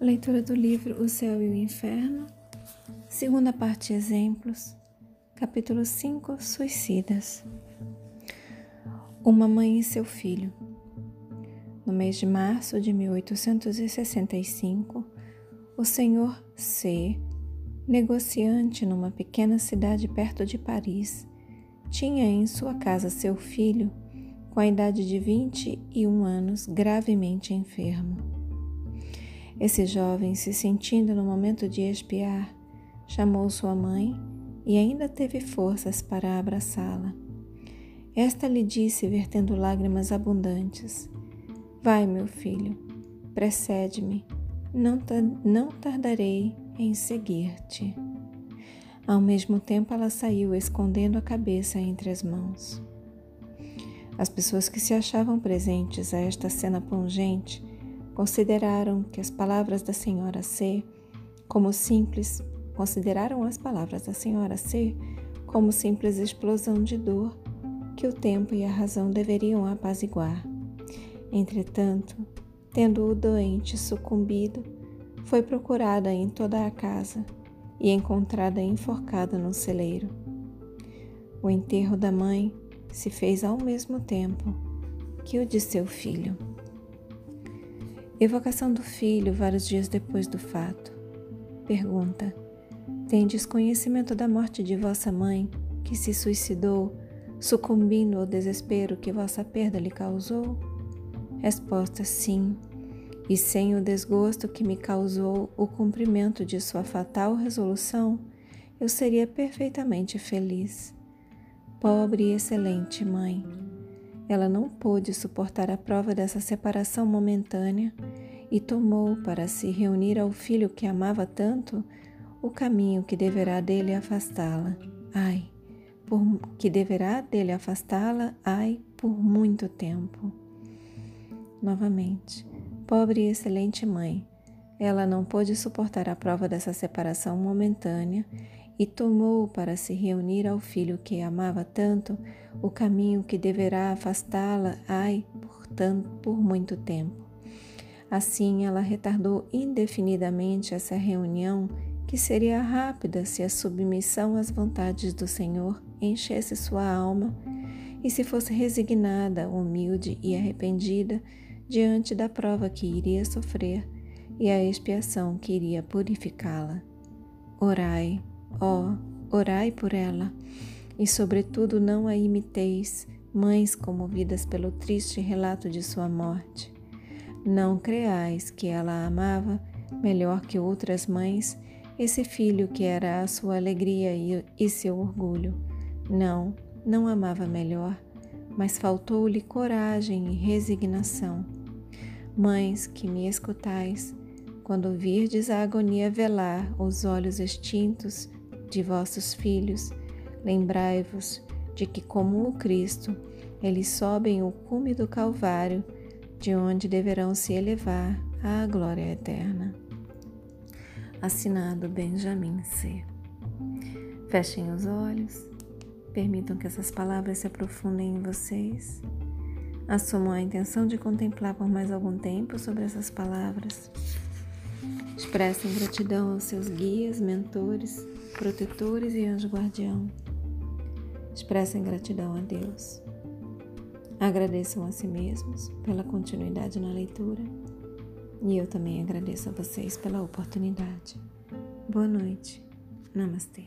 Leitura do livro O Céu e o Inferno, segunda parte Exemplos, capítulo 5 Suicidas. Uma mãe e seu filho. No mês de março de 1865, o senhor C, negociante numa pequena cidade perto de Paris, tinha em sua casa seu filho, com a idade de 21 anos, gravemente enfermo. Esse jovem, se sentindo no momento de expiar, chamou sua mãe e ainda teve forças para abraçá-la. Esta lhe disse, vertendo lágrimas abundantes: Vai, meu filho, precede-me, não, não tardarei em seguir-te. Ao mesmo tempo, ela saiu, escondendo a cabeça entre as mãos. As pessoas que se achavam presentes a esta cena pungente consideraram que as palavras da senhora C como simples, consideraram as palavras da senhora C como simples explosão de dor que o tempo e a razão deveriam apaziguar. Entretanto, tendo o doente sucumbido, foi procurada em toda a casa e encontrada enforcada no celeiro. O enterro da mãe se fez ao mesmo tempo que o de seu filho. Evocação do filho vários dias depois do fato. Pergunta: Tendes conhecimento da morte de vossa mãe, que se suicidou, sucumbindo ao desespero que vossa perda lhe causou? Resposta: Sim. E sem o desgosto que me causou o cumprimento de sua fatal resolução, eu seria perfeitamente feliz. Pobre e excelente mãe, ela não pôde suportar a prova dessa separação momentânea e tomou para se reunir ao filho que amava tanto o caminho que deverá dele afastá-la. Ai, por, que deverá dele afastá-la, ai, por muito tempo. Novamente, pobre e excelente mãe, ela não pôde suportar a prova dessa separação momentânea e tomou para se reunir ao filho que amava tanto o caminho que deverá afastá-la, ai, por, tanto, por muito tempo. Assim, ela retardou indefinidamente essa reunião, que seria rápida se a submissão às vontades do Senhor enchesse sua alma e se fosse resignada, humilde e arrependida diante da prova que iria sofrer e a expiação que iria purificá-la. Orai, Ó, oh, orai por ela, e sobretudo não a imiteis, mães comovidas pelo triste relato de sua morte. Não creais que ela amava melhor que outras mães esse filho que era a sua alegria e, e seu orgulho. Não, não amava melhor, mas faltou-lhe coragem e resignação. Mães que me escutais, quando virdes a agonia velar os olhos extintos de vossos filhos, lembrai-vos de que, como o Cristo, eles sobem o cume do Calvário, de onde deverão se elevar à glória eterna. Assinado Benjamin C. Fechem os olhos, permitam que essas palavras se aprofundem em vocês. Assumam a intenção de contemplar por mais algum tempo sobre essas palavras. Expressem gratidão aos seus guias, mentores, protetores e anjo guardião. Expressem gratidão a Deus. Agradeçam a si mesmos pela continuidade na leitura e eu também agradeço a vocês pela oportunidade. Boa noite. Namastê.